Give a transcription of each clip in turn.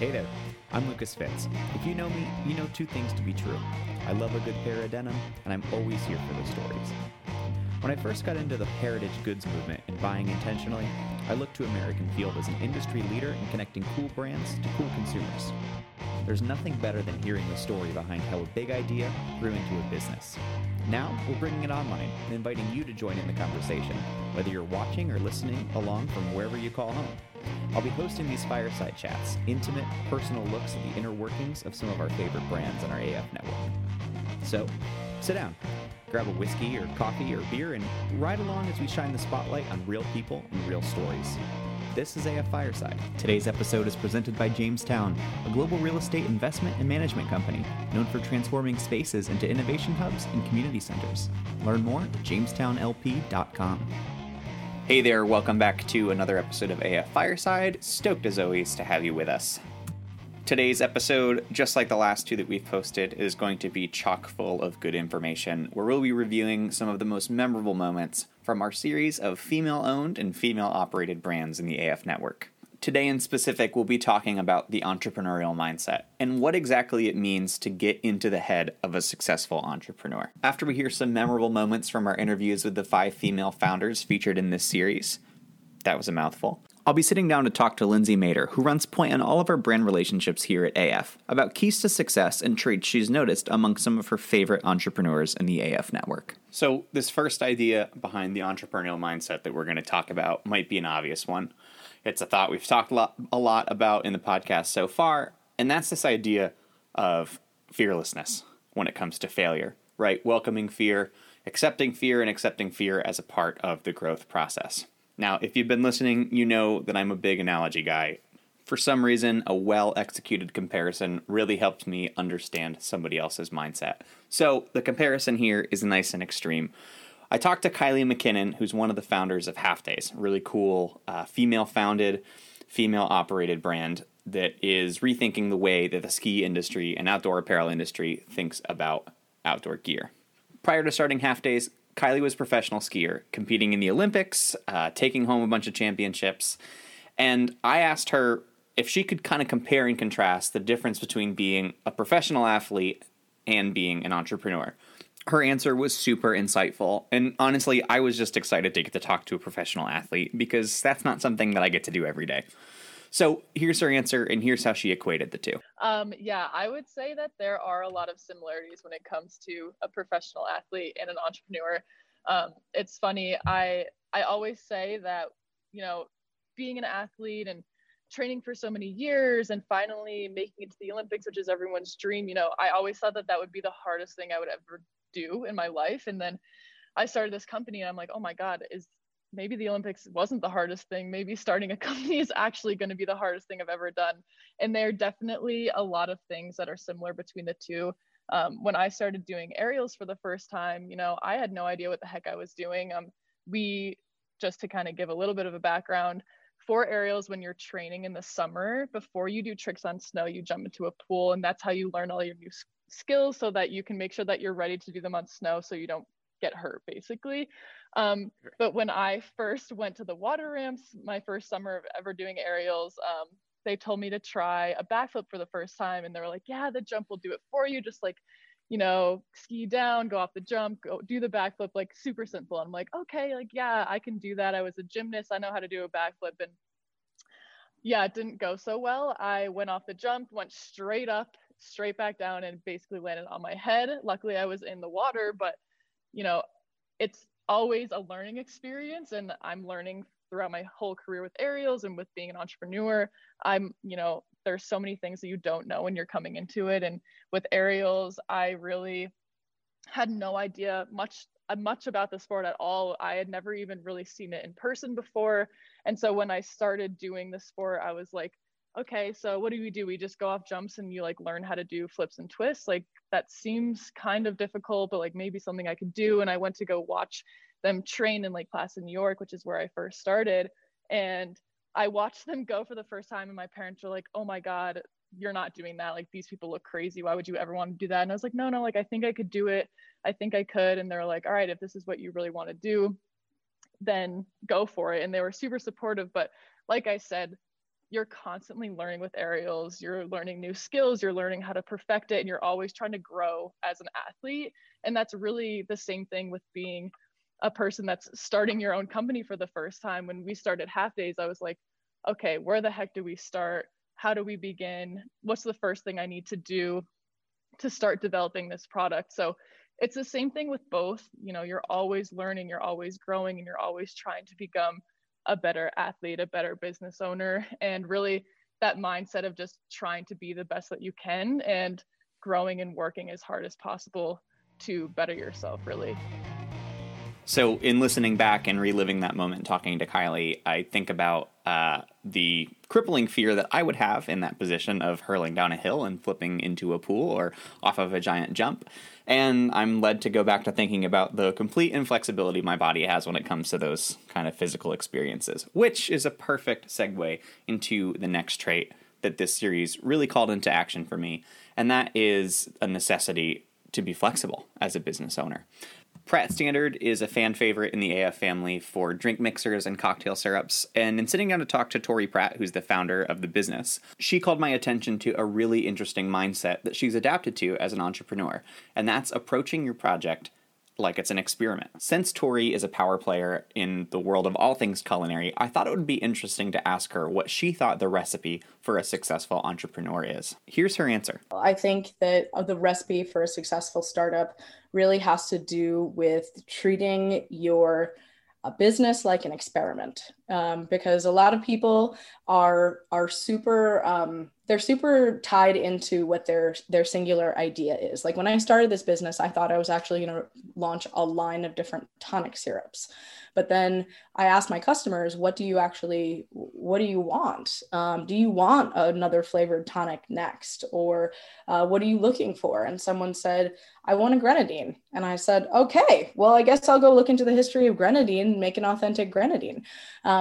Hey there, I'm Lucas Fitz. If you know me, you know two things to be true. I love a good pair of denim, and I'm always here for the stories. When I first got into the heritage goods movement and buying intentionally, I looked to American Field as an industry leader in connecting cool brands to cool consumers. There's nothing better than hearing the story behind how a big idea grew into a business. Now, we're bringing it online and inviting you to join in the conversation, whether you're watching or listening along from wherever you call home. I'll be hosting these fireside chats, intimate, personal looks at the inner workings of some of our favorite brands on our AF network. So, sit down, grab a whiskey or coffee or beer, and ride along as we shine the spotlight on real people and real stories. This is AF Fireside. Today's episode is presented by Jamestown, a global real estate investment and management company known for transforming spaces into innovation hubs and community centers. Learn more at jamestownlp.com. Hey there, welcome back to another episode of AF Fireside. Stoked as always to have you with us. Today's episode, just like the last two that we've posted, is going to be chock full of good information, where we'll be reviewing some of the most memorable moments from our series of female owned and female operated brands in the AF network. Today, in specific, we'll be talking about the entrepreneurial mindset and what exactly it means to get into the head of a successful entrepreneur. After we hear some memorable moments from our interviews with the five female founders featured in this series, that was a mouthful. I'll be sitting down to talk to Lindsay Mader, who runs point on all of our brand relationships here at AF, about keys to success and traits she's noticed among some of her favorite entrepreneurs in the AF network. So, this first idea behind the entrepreneurial mindset that we're going to talk about might be an obvious one. It's a thought we've talked a lot, a lot about in the podcast so far, and that's this idea of fearlessness when it comes to failure, right? Welcoming fear, accepting fear, and accepting fear as a part of the growth process. Now, if you've been listening, you know that I'm a big analogy guy. For some reason, a well executed comparison really helps me understand somebody else's mindset. So, the comparison here is nice and extreme. I talked to Kiley McKinnon, who's one of the founders of Half Days, really cool uh, female founded, female operated brand that is rethinking the way that the ski industry and outdoor apparel industry thinks about outdoor gear. Prior to starting Half Days, Kiley was a professional skier, competing in the Olympics, uh, taking home a bunch of championships. And I asked her if she could kind of compare and contrast the difference between being a professional athlete and being an entrepreneur. Her answer was super insightful. And honestly, I was just excited to get to talk to a professional athlete because that's not something that I get to do every day. So here's her answer, and here's how she equated the two. Um, yeah, I would say that there are a lot of similarities when it comes to a professional athlete and an entrepreneur. Um, it's funny, I I always say that you know, being an athlete and training for so many years and finally making it to the Olympics, which is everyone's dream. You know, I always thought that that would be the hardest thing I would ever do in my life, and then I started this company, and I'm like, oh my god, is maybe the Olympics wasn't the hardest thing. Maybe starting a company is actually going to be the hardest thing I've ever done. And there are definitely a lot of things that are similar between the two. Um, when I started doing aerials for the first time, you know, I had no idea what the heck I was doing. Um, we, just to kind of give a little bit of a background, for aerials, when you're training in the summer, before you do tricks on snow, you jump into a pool, and that's how you learn all your new skills so that you can make sure that you're ready to do them on snow so you don't get hurt basically. Um, but when I first went to the water ramps, my first summer of ever doing aerials, um, they told me to try a backflip for the first time. And they were like, yeah, the jump will do it for you. Just like, you know, ski down, go off the jump, go do the backflip, like super simple. I'm like, okay, like, yeah, I can do that. I was a gymnast. I know how to do a backflip. And yeah, it didn't go so well. I went off the jump, went straight up, straight back down, and basically landed on my head. Luckily, I was in the water, but you know, it's always a learning experience and I'm learning throughout my whole career with aerials and with being an entrepreneur. I'm, you know, there's so many things that you don't know when you're coming into it. And with aerials, I really had no idea much uh, much about the sport at all. I had never even really seen it in person before. And so when I started doing the sport, I was like, okay, so what do we do? We just go off jumps and you like learn how to do flips and twists. Like that seems kind of difficult, but like maybe something I could do. And I went to go watch them train in Lake Placid, New York, which is where I first started. And I watched them go for the first time, and my parents were like, oh my God, you're not doing that. Like these people look crazy. Why would you ever want to do that? And I was like, no, no, like I think I could do it. I think I could. And they're like, all right, if this is what you really want to do, then go for it. And they were super supportive. But like I said, you're constantly learning with aerials, you're learning new skills, you're learning how to perfect it, and you're always trying to grow as an athlete. And that's really the same thing with being a person that's starting your own company for the first time. When we started half days, I was like, okay, where the heck do we start? How do we begin? What's the first thing I need to do to start developing this product? So it's the same thing with both. You know, you're always learning, you're always growing, and you're always trying to become a better athlete, a better business owner, and really that mindset of just trying to be the best that you can and growing and working as hard as possible to better yourself, really. So, in listening back and reliving that moment talking to Kiley, I think about uh, the crippling fear that I would have in that position of hurling down a hill and flipping into a pool or off of a giant jump. And I'm led to go back to thinking about the complete inflexibility my body has when it comes to those kind of physical experiences, which is a perfect segue into the next trait that this series really called into action for me, and that is a necessity to be flexible as a business owner. Pratt Standard is a fan favorite in the AF family for drink mixers and cocktail syrups, and in sitting down to talk to Tori Pratt, who's the founder of the business, she called my attention to a really interesting mindset that she's adapted to as an entrepreneur, and that's approaching your project like it's an experiment. Since Tori is a power player in the world of all things culinary, I thought it would be interesting to ask her what she thought the recipe for a successful entrepreneur is. Here's her answer. I think that uh, the recipe for a successful startup really has to do with treating your a business like an experiment um, because a lot of people are are super um, they're super tied into what their their singular idea is. Like when i started this business i thought i was actually going to launch a line of different tonic syrups. But then i asked my customers what do you actually what do you want? Um, do you want another flavored tonic next? Or uh, what are you looking for? And someone said i want a grenadine. And i said okay well i guess i'll go look into the history of grenadine and make an authentic grenadine. um,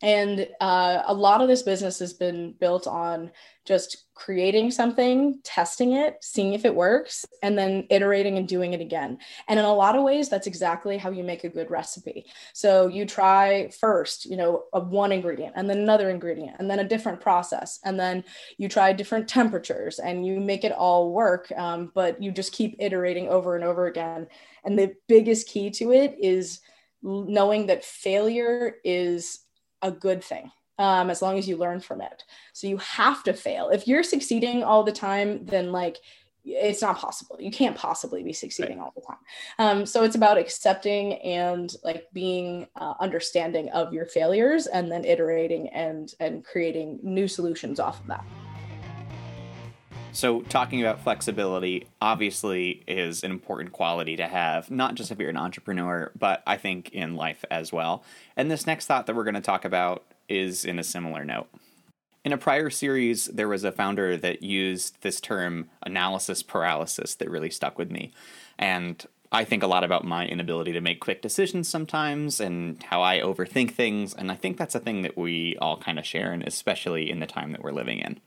and uh, a lot of this business has been built on just creating something, testing it, seeing if it works, and then iterating and doing it again. And in a lot of ways, that's exactly how you make a good recipe. So you try first, you know, a one ingredient, and then another ingredient, and then a different process, and then you try different temperatures, and you make it all work. Um, but you just keep iterating over and over again. And the biggest key to it is knowing that failure is a good thing um, as long as you learn from it. So you have to fail. If you're succeeding all the time, then like it's not possible. You can't possibly be succeeding right. all the time. Um, so it's about accepting and like being uh, understanding of your failures and then iterating and and creating new solutions off of that. So, talking about flexibility obviously is an important quality to have, not just if you're an entrepreneur, but I think in life as well. And this next thought that we're going to talk about is in a similar note. In a prior series, there was a founder that used this term analysis paralysis that really stuck with me. And I think a lot about my inability to make quick decisions sometimes and how I overthink things. And I think that's a thing that we all kind of share, and especially in the time that we're living in.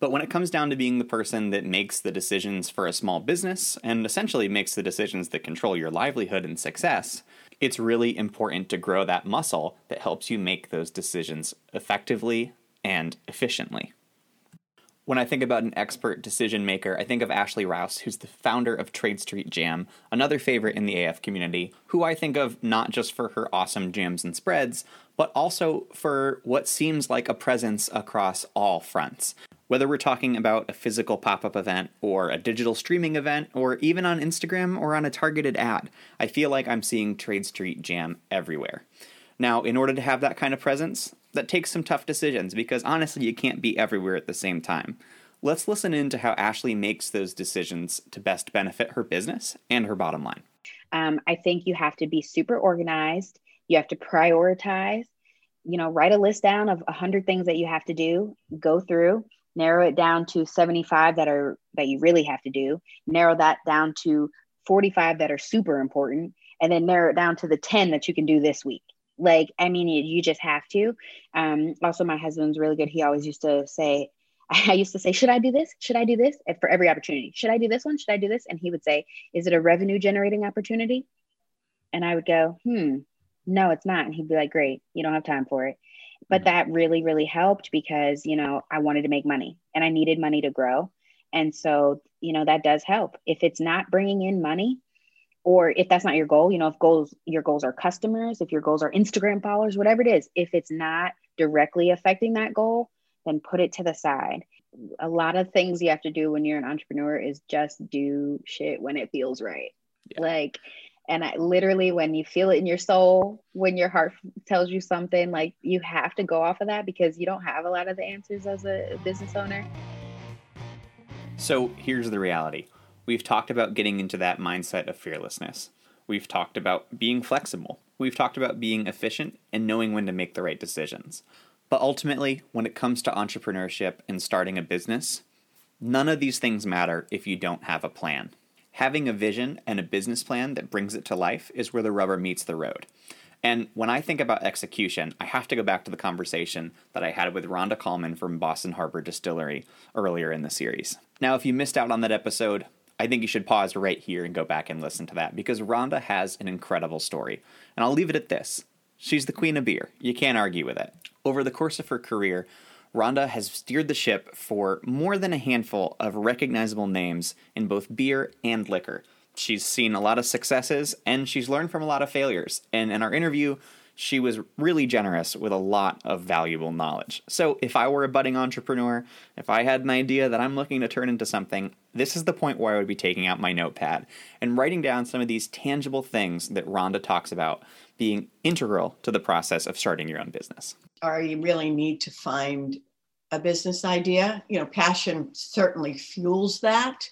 But when it comes down to being the person that makes the decisions for a small business and essentially makes the decisions that control your livelihood and success, it's really important to grow that muscle that helps you make those decisions effectively and efficiently. When I think about an expert decision maker, I think of Ashley Rouse, who's the founder of Trade Street Jam, another favorite in the AF community, who I think of not just for her awesome jams and spreads, but also for what seems like a presence across all fronts. Whether we're talking about a physical pop up event or a digital streaming event or even on Instagram or on a targeted ad, I feel like I'm seeing Trade Street Jam everywhere. Now, in order to have that kind of presence, that takes some tough decisions because honestly, you can't be everywhere at the same time. Let's listen in to how Ashley makes those decisions to best benefit her business and her bottom line. Um, I think you have to be super organized, you have to prioritize, you know, write a list down of 100 things that you have to do, go through narrow it down to 75 that are that you really have to do narrow that down to 45 that are super important and then narrow it down to the 10 that you can do this week like i mean you, you just have to um also my husband's really good he always used to say I used to say, should I do this? Should I do this? And for every opportunity, should I do this one? Should I do this? And he would say, is it a revenue generating opportunity? And I would go, hmm, no, it's not. And he'd be like, great, you don't have time for it. But mm. that really, really helped because, you know, I wanted to make money and I needed money to grow. And so, you know, that does help. If it's not bringing in money, or if that's not your goal, you know, if goals, your goals are customers, if your goals are Instagram followers, whatever it is, if it's not directly affecting that goal, then put it to the side. A lot of things you have to do when you're an entrepreneur is just do shit when it feels right. Yeah. Like, and I literally, when you feel it in your soul, when your heart tells you something, like you have to go off of that because you don't have a lot of the answers as a business owner. So here's the reality we've talked about getting into that mindset of fearlessness. We've talked about being flexible. We've talked about being efficient and knowing when to make the right decisions. But ultimately, when it comes to entrepreneurship and starting a business, none of these things matter if you don't have a plan. Having a vision and a business plan that brings it to life is where the rubber meets the road. And when I think about execution, I have to go back to the conversation that I had with Rhonda Kallman from Boston Harbor Distillery earlier in the series. Now, if you missed out on that episode, I think you should pause right here and go back and listen to that because Rhonda has an incredible story. And I'll leave it at this she's the queen of beer. You can't argue with it. Over the course of her career, Rhonda has steered the ship for more than a handful of recognizable names in both beer and liquor. She's seen a lot of successes and she's learned from a lot of failures. And in our interview, she was really generous with a lot of valuable knowledge. So, if I were a budding entrepreneur, if I had an idea that I'm looking to turn into something, this is the point where I would be taking out my notepad and writing down some of these tangible things that Rhonda talks about being integral to the process of starting your own business or you really need to find a business idea. You know, passion certainly fuels that.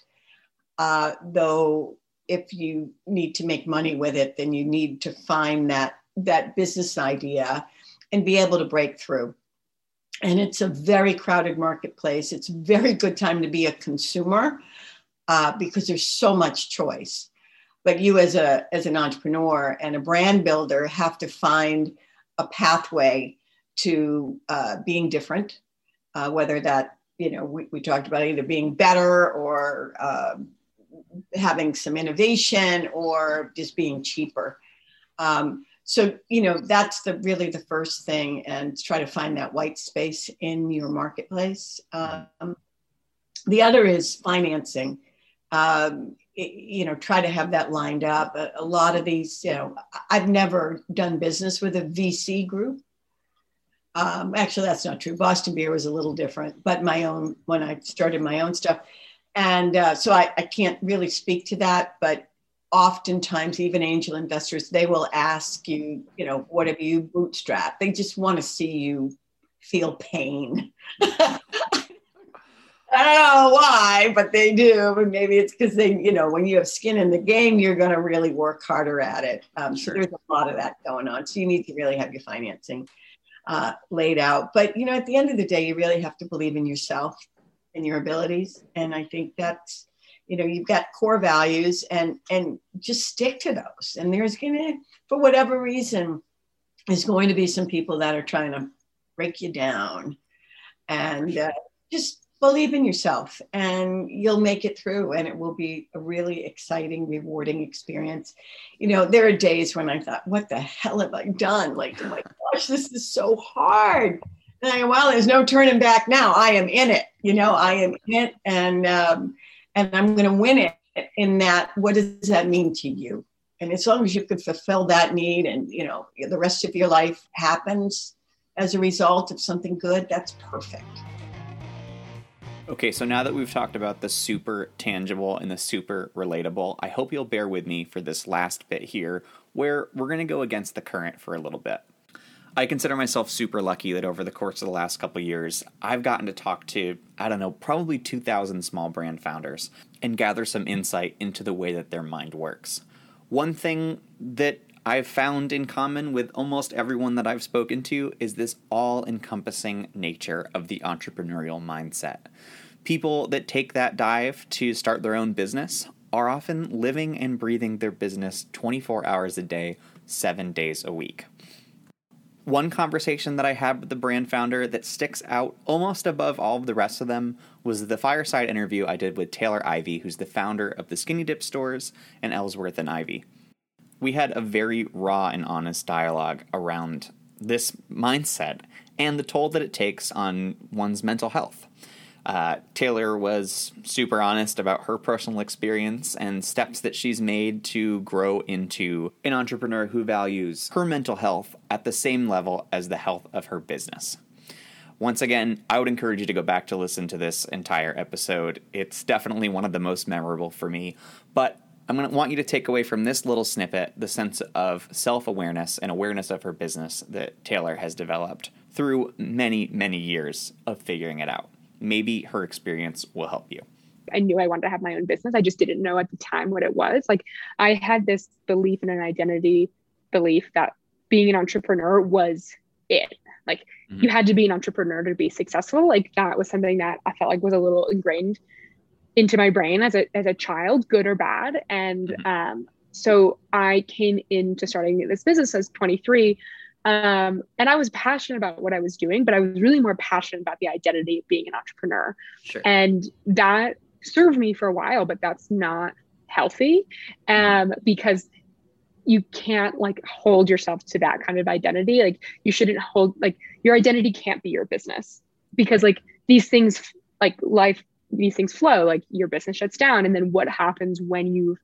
Uh, though, if you need to make money with it, then you need to find that that business idea and be able to break through. And it's a very crowded marketplace. It's a very good time to be a consumer uh, because there's so much choice. But you, as a as an entrepreneur and a brand builder, have to find a pathway to uh, being different, uh, whether that, you know, we, we, talked about either being better or uh, having some innovation or just being cheaper. Um, so, you know, that's the really the first thing and try to find that white space in your marketplace. Um, the other is financing. Um, you know try to have that lined up a, a, lot of these you know i've never done business with a vc group um, actually, that's not true. Boston Beer was a little different, but my own when I started my own stuff, and uh, so I, I can't really speak to that. But oftentimes, even angel investors, they will ask you, you know, what have you bootstrapped? They just want to see you feel pain. I don't know why, but they do. And maybe it's because they, you know, when you have skin in the game, you're going to really work harder at it. Um, sure. So there's a lot of that going on. So you need to really have your financing uh, laid out. But you know, at the end of the day, you really have to believe in yourself and your abilities. And I think that's you know you've got core values and and just stick to those. And there's gonna for whatever reason, there's going to be some people that are trying to break you down, and uh, just believe in yourself and you'll make it through and it will be a really exciting rewarding experience. You know there are days when i thought what the hell have i done? Like oh my gosh this is so hard. And i well there's no turning back now. I am in it. You know i am in it and um, and i'm going to win it in that. What does that mean to you? And as long as you could fulfill that need and you know the rest of your life happens as a result of something good that's perfect Okay, so now that we've talked about the super tangible and the super relatable, I hope you'll bear with me for this last bit here where we're going to go against the current for a little bit. I consider myself super lucky that over the course of the last couple years, I've gotten to talk to, I don't know, probably 2,000 small brand founders and gather some insight into the way that their mind works. One thing that I've found in common with almost everyone that I've spoken to is this all encompassing nature of the entrepreneurial mindset. People that take that dive to start their own business are often living and breathing their business 24 hours a day, seven days a week. One conversation that I had with the brand founder that sticks out almost above all of the rest of them was the fireside interview I did with Taylor Ivy, who's the founder of the Skinny Dip stores and Ellsworth and Ivy we had a very raw and honest dialogue around this mindset and the toll that it takes on one's mental health. Uh, Taylor was super honest about her personal experience and steps that she's made to grow into an entrepreneur who values her mental health at the same level as the health of her business. Once again, I would encourage you to go back to listen to this entire episode. It's definitely one of the most memorable for me, but I'm going to want you to take away from this little snippet the sense of self awareness and awareness of her business that Taylor has developed through many, many years of figuring it out maybe her experience will help you. I knew I wanted to have my own business. I just didn't know at the time what it was. Like I had this belief in an identity belief that being an entrepreneur was it. Like mm-hmm. you had to be an entrepreneur to be successful. Like that was something that I felt like was a little ingrained into my brain as a as a child, good or bad. And mm-hmm. um, so I came into starting this business as 23 um, and I was passionate about what I was doing, but I was really more passionate about the identity of being an entrepreneur. Sure. And that served me for a while, but that's not healthy um, because you can't like hold yourself to that kind of identity. Like you shouldn't hold like your identity can't be your business because like these things like life these things flow like your business shuts down and then what happens when you've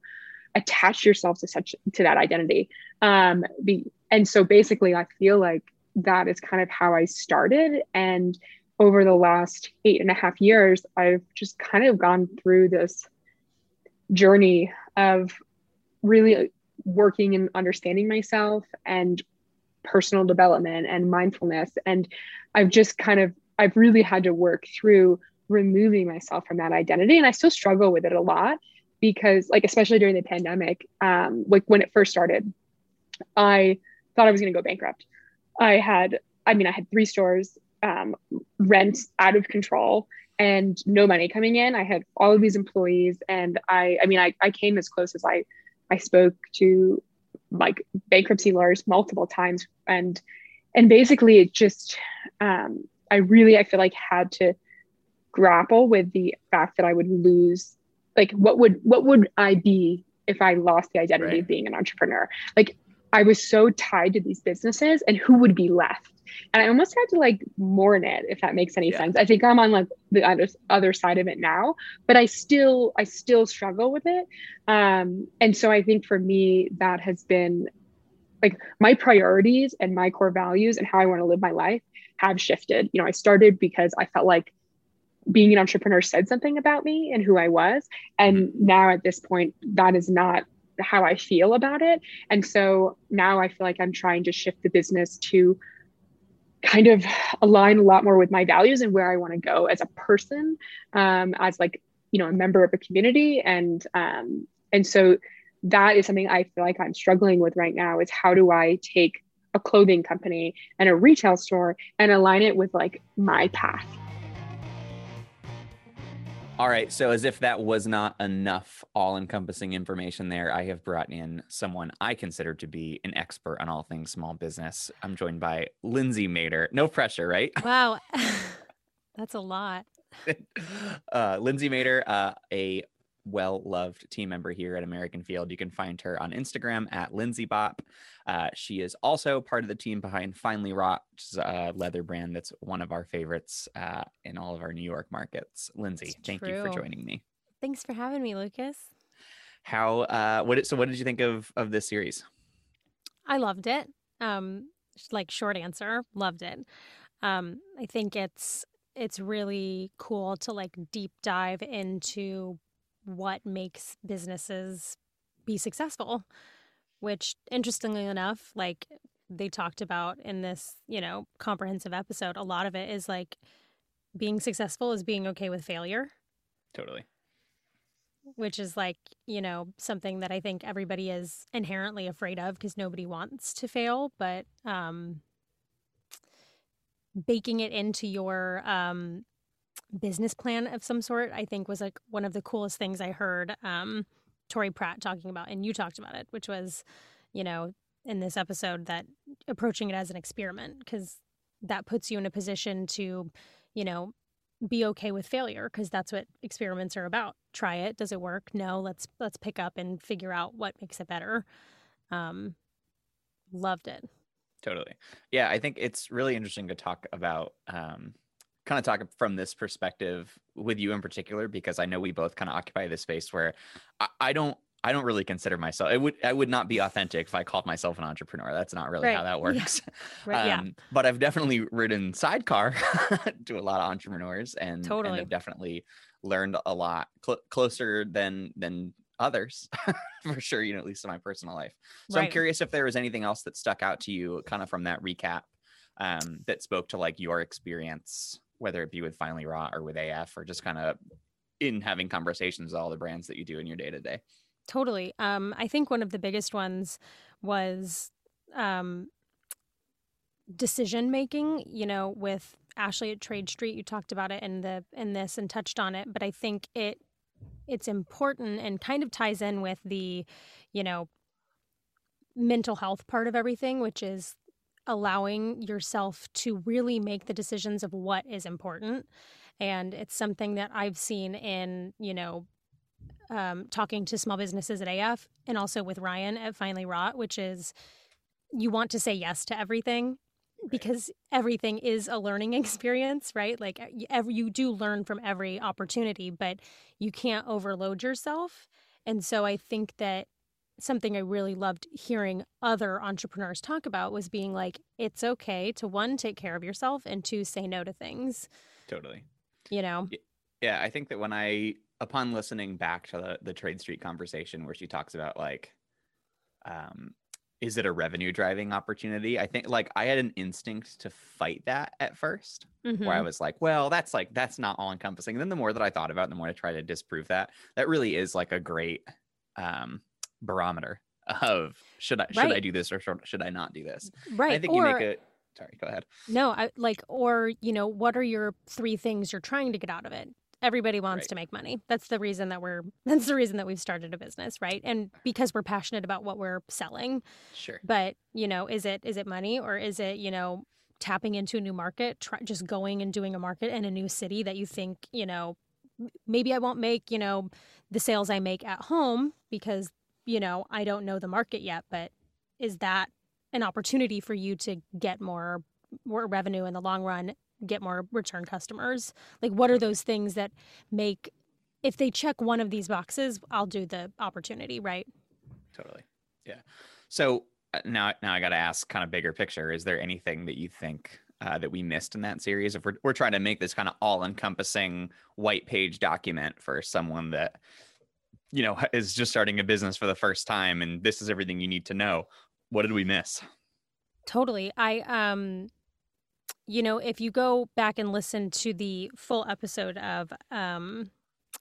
attached yourself to such to that identity um be, and so basically i feel like that is kind of how i started. And over the last eight and a half years i've just kind of gone through this journey of really working and understanding myself and personal development and mindfulness. And i've just kind of i've really had to work through removing myself from that identity. And i still struggle with it a lot because like especially during the pandemic um like when it first started i thought I was going to go bankrupt. I had, I mean, I had three stores, um, rent out of control, and no money coming in. I had all of these employees, and I, I mean, I, I came as close as I, I spoke to like bankruptcy lawyers multiple times, and, and basically it just, um, I really, I feel like had to grapple with the fact that I would lose, like, what would, what would I be if I lost the identity right. of being an entrepreneur? Like, I was so tied to these businesses and who would be left. And I almost had to like mourn it, if that makes any yeah. sense. I think I'm on like the other other side of it now, but I still I still struggle with it. Um, and so I think for me that has been like my priorities and my core values and how I want to live my life have shifted. You know, I started because I felt like being an entrepreneur said something about me and who I was. And mm-hmm. now at this point, that is not how I feel about it. And so now I feel like I'm trying to shift the business to kind of align a lot more with my values and where I want to go as a person, um, as like, you know, a member of a community. And um, and so that is something I feel like I'm struggling with right now is how do I take a clothing company and a retail store and align it with like my path all right. So, as if that was not enough all encompassing information there, I have brought in someone I consider to be an expert on all things small business. I'm joined by Lindsay Mader. No pressure, right? Wow. That's a lot. uh, Lindsay Mader, uh, a well loved team member here at American Field. You can find her on Instagram at Lindsay Bop. Uh, she is also part of the team behind Finely Wrought, which is a leather brand that's one of our favorites uh, in all of our New York markets. Lindsay, it's thank true. you for joining me. Thanks for having me, Lucas. How uh what so what did you think of of this series? I loved it. Um like short answer, loved it. Um I think it's it's really cool to like deep dive into what makes businesses be successful which interestingly enough like they talked about in this you know comprehensive episode a lot of it is like being successful is being okay with failure. Totally. Which is like you know something that i think everybody is inherently afraid of because nobody wants to fail but um baking it into your um business plan of some sort, I think was like one of the coolest things I heard um, Tori Pratt talking about. And you talked about it, which was, you know, in this episode that approaching it as an experiment, because that puts you in a position to, you know, be okay with failure because that's what experiments are about. Try it. Does it work? No. Let's let's pick up and figure out what makes it better. Um, loved it. Totally. Yeah, I think it's really interesting to talk about um, kind of talk from this perspective with you in particular because I know we both kind of occupy this space where I, I don't I don't really consider myself. It would I would not be authentic if I called myself an entrepreneur. That's not really Right. how that Yeah. works. Right, yeah. Um, But I've definitely ridden sidecar to a lot of entrepreneurs, and and Totally. have definitely learned a lot cl- closer than than others for sure. You know, at least in my personal life. So I'm curious if there was anything else that stuck out to you, kind of from that recap, um, that spoke to like your experience, whether it be with Finely Wrought or with AF, or just kind of in having conversations with all the brands that you do in your day to day. Totally. Um, I think one of the biggest ones was um, decision making. You know, with Ashley at Trade Street, you talked about it in the in this and touched on it, but I think it it's important and kind of ties in with the, you know, mental health part of everything, which is allowing yourself to really make the decisions of what is important. And it's something that I've seen in, you know, um, talking to small businesses at AF and also with Ryan at Finely Wrought, which is you want to say yes to everything because everything is a learning experience, right? Like every, you do learn from every opportunity, but you can't overload yourself. And so I think that something I really loved hearing other entrepreneurs talk about was being like, it's okay to one, take care of yourself and two, say no to things, Totally. you know? Yeah, I think that when I, upon listening back to the, the Trade Street conversation where she talks about like, um, is it a revenue driving opportunity? I think like I had an instinct to fight that at first, Mhm. where I was like, well, that's like that's not all encompassing. And then the more that I thought about, it, the more I try to disprove that. That really is like a great um, barometer of should I should I do this or should, should I not do this? right. I think or, you make a. Sorry, go ahead. No, I like, or, you know, what are your three things you're trying to get out of it? Everybody wants Right. to make money. That's the reason that we're, that's the reason that we've started a business, right? And because we're passionate about what we're selling. Sure. But, you know, is it, is it money or is it, you know, tapping into a new market, try, just going and doing a market in a new city that you think, you know, maybe I won't make, you know, the sales I make at home because, you know, I don't know the market yet, but is that an opportunity for you to get more more revenue in the long run, get more return customers? Like what are those things that make if they check one of these boxes, I'll do the opportunity, right? Totally. Yeah. So uh, now, now I got to ask, kind of bigger picture. Is there anything that you think uh, that we missed in that series? If we're we're trying to make this kind of all-encompassing white page document for someone that you know is just starting a business for the first time, and this is everything you need to know. What did we miss? Totally. I um you know, if you go back and listen to the full episode of um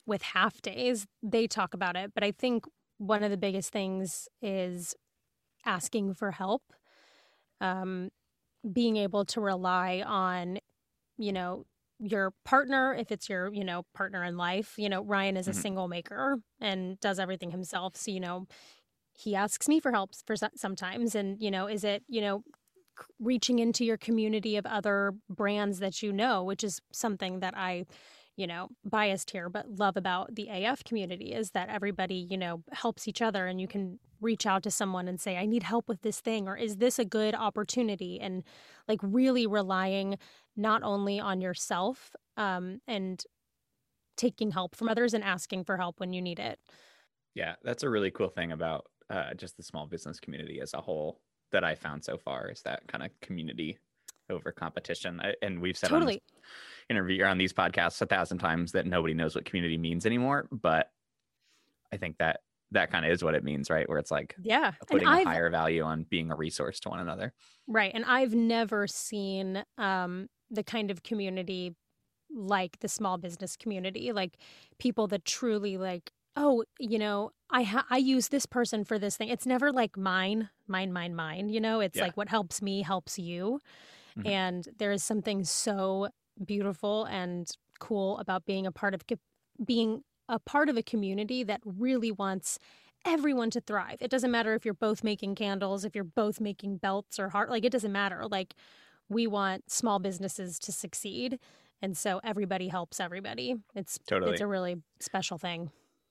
with half days, they talk about it, but I think one of the biggest things is asking for help. Um being able to rely on you know your partner if it's your you know partner in life you know ryan is a Mhm. single maker and does everything himself so you know he asks me for help for so- sometimes and you know is it you know reaching into your community of other brands that you know which is something that i you know biased here but love about the af community is that everybody you know helps each other and you can reach out to someone and say i need help with this thing or is this a good opportunity? and like really relying not only on yourself um, and taking help from others and asking for help when you need it. Yeah, that's a really cool thing about uh, just the small business community as a whole that I found so far is that kind of community over competition. I, and we've said on this interview or on these podcasts a thousand times that nobody knows what community means anymore, but I think that that kind of is what it means, right? Where it's like yeah and putting a higher value on being a resource to one another. Right. And I've never seen um, the kind of community like the small business community, like people that truly like, oh, you know, I ha- I use this person for this thing. It's never like mine, mine, mine, mine. You know, it's Yeah. like what helps me helps you. Mhm. And there is something so beautiful and cool about being a part of co- being a part of a community that really wants everyone to thrive. It doesn't matter if you're both making candles, if you're both making belts or heart, like it doesn't matter. Like we want small businesses to succeed. And so everybody helps everybody. It's Totally. it's a really special thing.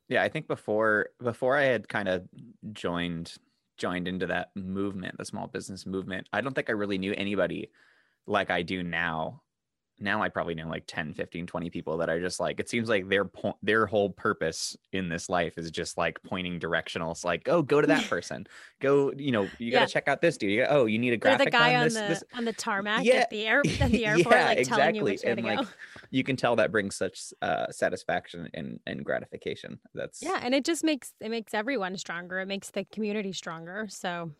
Yeah, I think before before I had kind of joined joined into that movement, the small business movement. I don't think I really knew anybody like I do now now I probably know like 10, 15, 20 people that are just like, it seems like their point, their whole purpose in this life is just like pointing directional. It's like, oh, go to that person. go, you know, you got to check out this dude. You gotta, oh, you need a graphic They're the guy on this, the this. on the tarmac Yeah. at the air at the airport, Yeah, like telling you exactly. which way to And, go. like, You can tell that brings such uh, satisfaction and, and gratification. That's yeah, and it just makes it makes everyone stronger. It makes the community stronger. So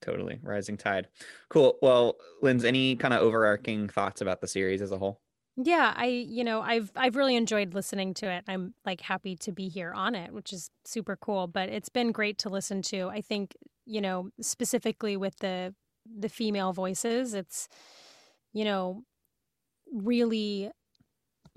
totally rising tide. Cool. Well, Linz, any kind of overarching thoughts about the series as a whole? Yeah, I you know, I've I've really enjoyed listening to it. I'm like happy to be here on it, which is super cool, but it's been great to listen to. I think, you know, specifically with the the female voices, it's you know, really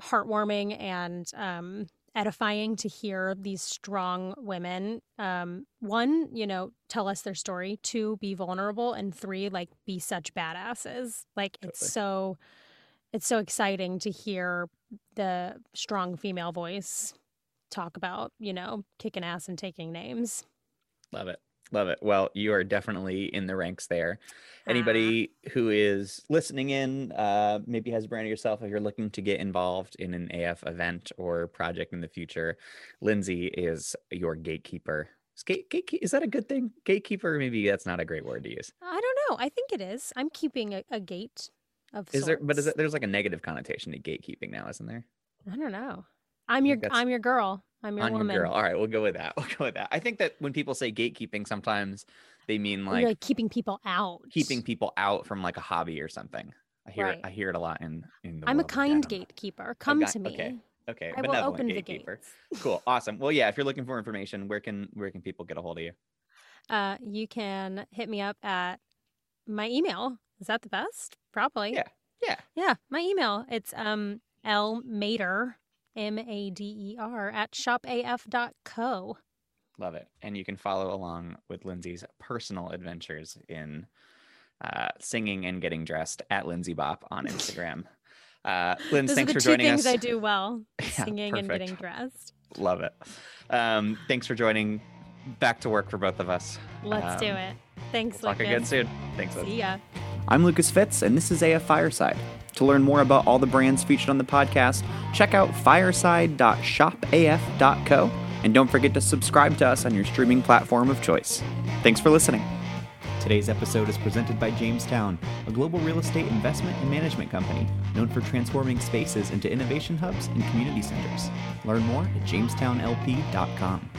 heartwarming and um edifying to hear these strong women um one you know tell us their story two be vulnerable and three like be such badasses. Like it's so it's so exciting to hear the strong female voice talk about you know kicking ass and taking names. Love it. Love it. Well, you are definitely in the ranks there. Anybody who is listening in, uh, maybe has a brand yourself, if you're looking to get involved in an AF event or project in the future, Lindsay is your gatekeeper. Is, gate, gate, is that a good thing? Gatekeeper? Maybe that's not a great word to use. i don't know i think it is i'm keeping a, a gate of Is there? But is sorts. it, there's like a negative connotation to gatekeeping now, isn't there? i don't know i'm your i'm your girl i'm your On your woman girl. All right, we'll go with that. We'll go with that. I think that when people say gatekeeping, sometimes they mean like like keeping people out keeping people out from like a hobby or something. I hear it. Right. I hear it a lot in in the i'm a kind gatekeeper come to me okay. Okay, i will benevolent open the gatekeeper. gates Cool, awesome. Well, yeah, if you're looking for information, where can where can people get a hold of you? uh, you can hit me up at my email. Is that the best? Probably. Yeah. Yeah. Yeah. My email. It's um L Mader, M A D E R, at shopaf.co. Love it. And you can follow along with Lindsay's personal adventures in uh, singing and getting dressed at Lindsay Bop on Instagram. Uh, Those thanks are the for two things us. I do well Yeah, singing and getting dressed. Love it. Um, thanks for joining. Back to work for both of us. Let's do Um, it. Thanks, We'll talk again soon. Thanks, Liz. See ya. I'm Lucas Fitz, and this is AF Fireside. To learn more about all the brands featured on the podcast, check out fireside.shopaf.co, and don't forget to subscribe to us on your streaming platform of choice. Thanks for listening. Today's episode is presented by Jamestown, a global real estate investment and management company known for transforming spaces into innovation hubs and community centers. Learn more at jamestownlp.com.